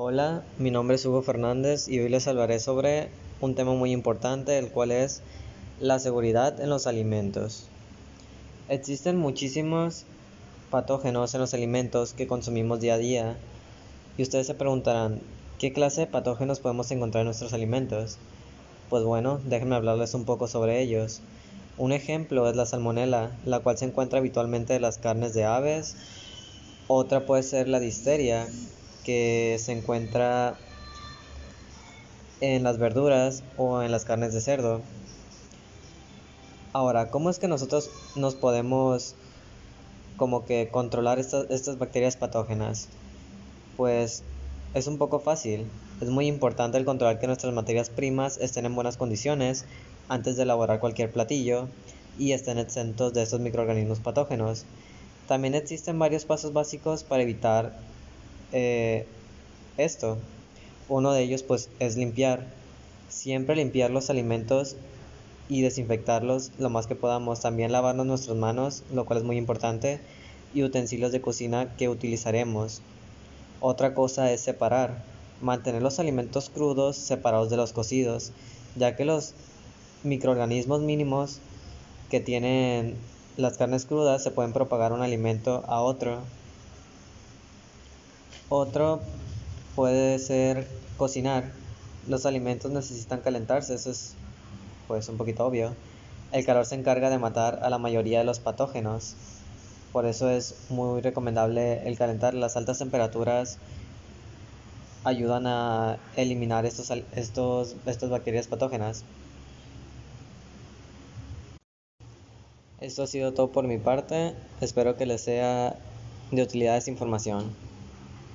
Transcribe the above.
Hola, mi nombre es Hugo Fernández y hoy les hablaré sobre un tema muy importante, el cual es la seguridad en los alimentos. Existen muchísimos patógenos en los alimentos que consumimos día a día y ustedes se preguntarán, ¿qué clase de patógenos podemos encontrar en nuestros alimentos? Pues bueno, déjenme hablarles un poco sobre ellos. Un ejemplo es la salmonela, la cual se encuentra habitualmente en las carnes de aves. Otra puede ser la disteria, que se encuentra en las verduras o en las carnes de cerdo. Ahora, ¿cómo es que nosotros nos podemos como que controlar estas, estas bacterias patógenas? Pues es un poco fácil. Es muy importante el controlar que nuestras materias primas estén en buenas condiciones antes de elaborar cualquier platillo y estén exentos de estos microorganismos patógenos. También existen varios pasos básicos para evitar eh, esto. Uno de ellos pues es limpiar. Siempre limpiar los alimentos y desinfectarlos lo más que podamos. También lavarnos nuestras manos, lo cual es muy importante, y utensilios de cocina que utilizaremos. Otra cosa es separar. Mantener los alimentos crudos separados de los cocidos, ya que los microorganismos mínimos que tienen las carnes crudas se pueden propagar un alimento a otro otro puede ser cocinar. Los alimentos necesitan calentarse, eso es pues un poquito obvio. El calor se encarga de matar a la mayoría de los patógenos. Por eso es muy recomendable el calentar. Las altas temperaturas ayudan a eliminar estos, estos, estas bacterias patógenas. Esto ha sido todo por mi parte. Espero que les sea de utilidad esta información.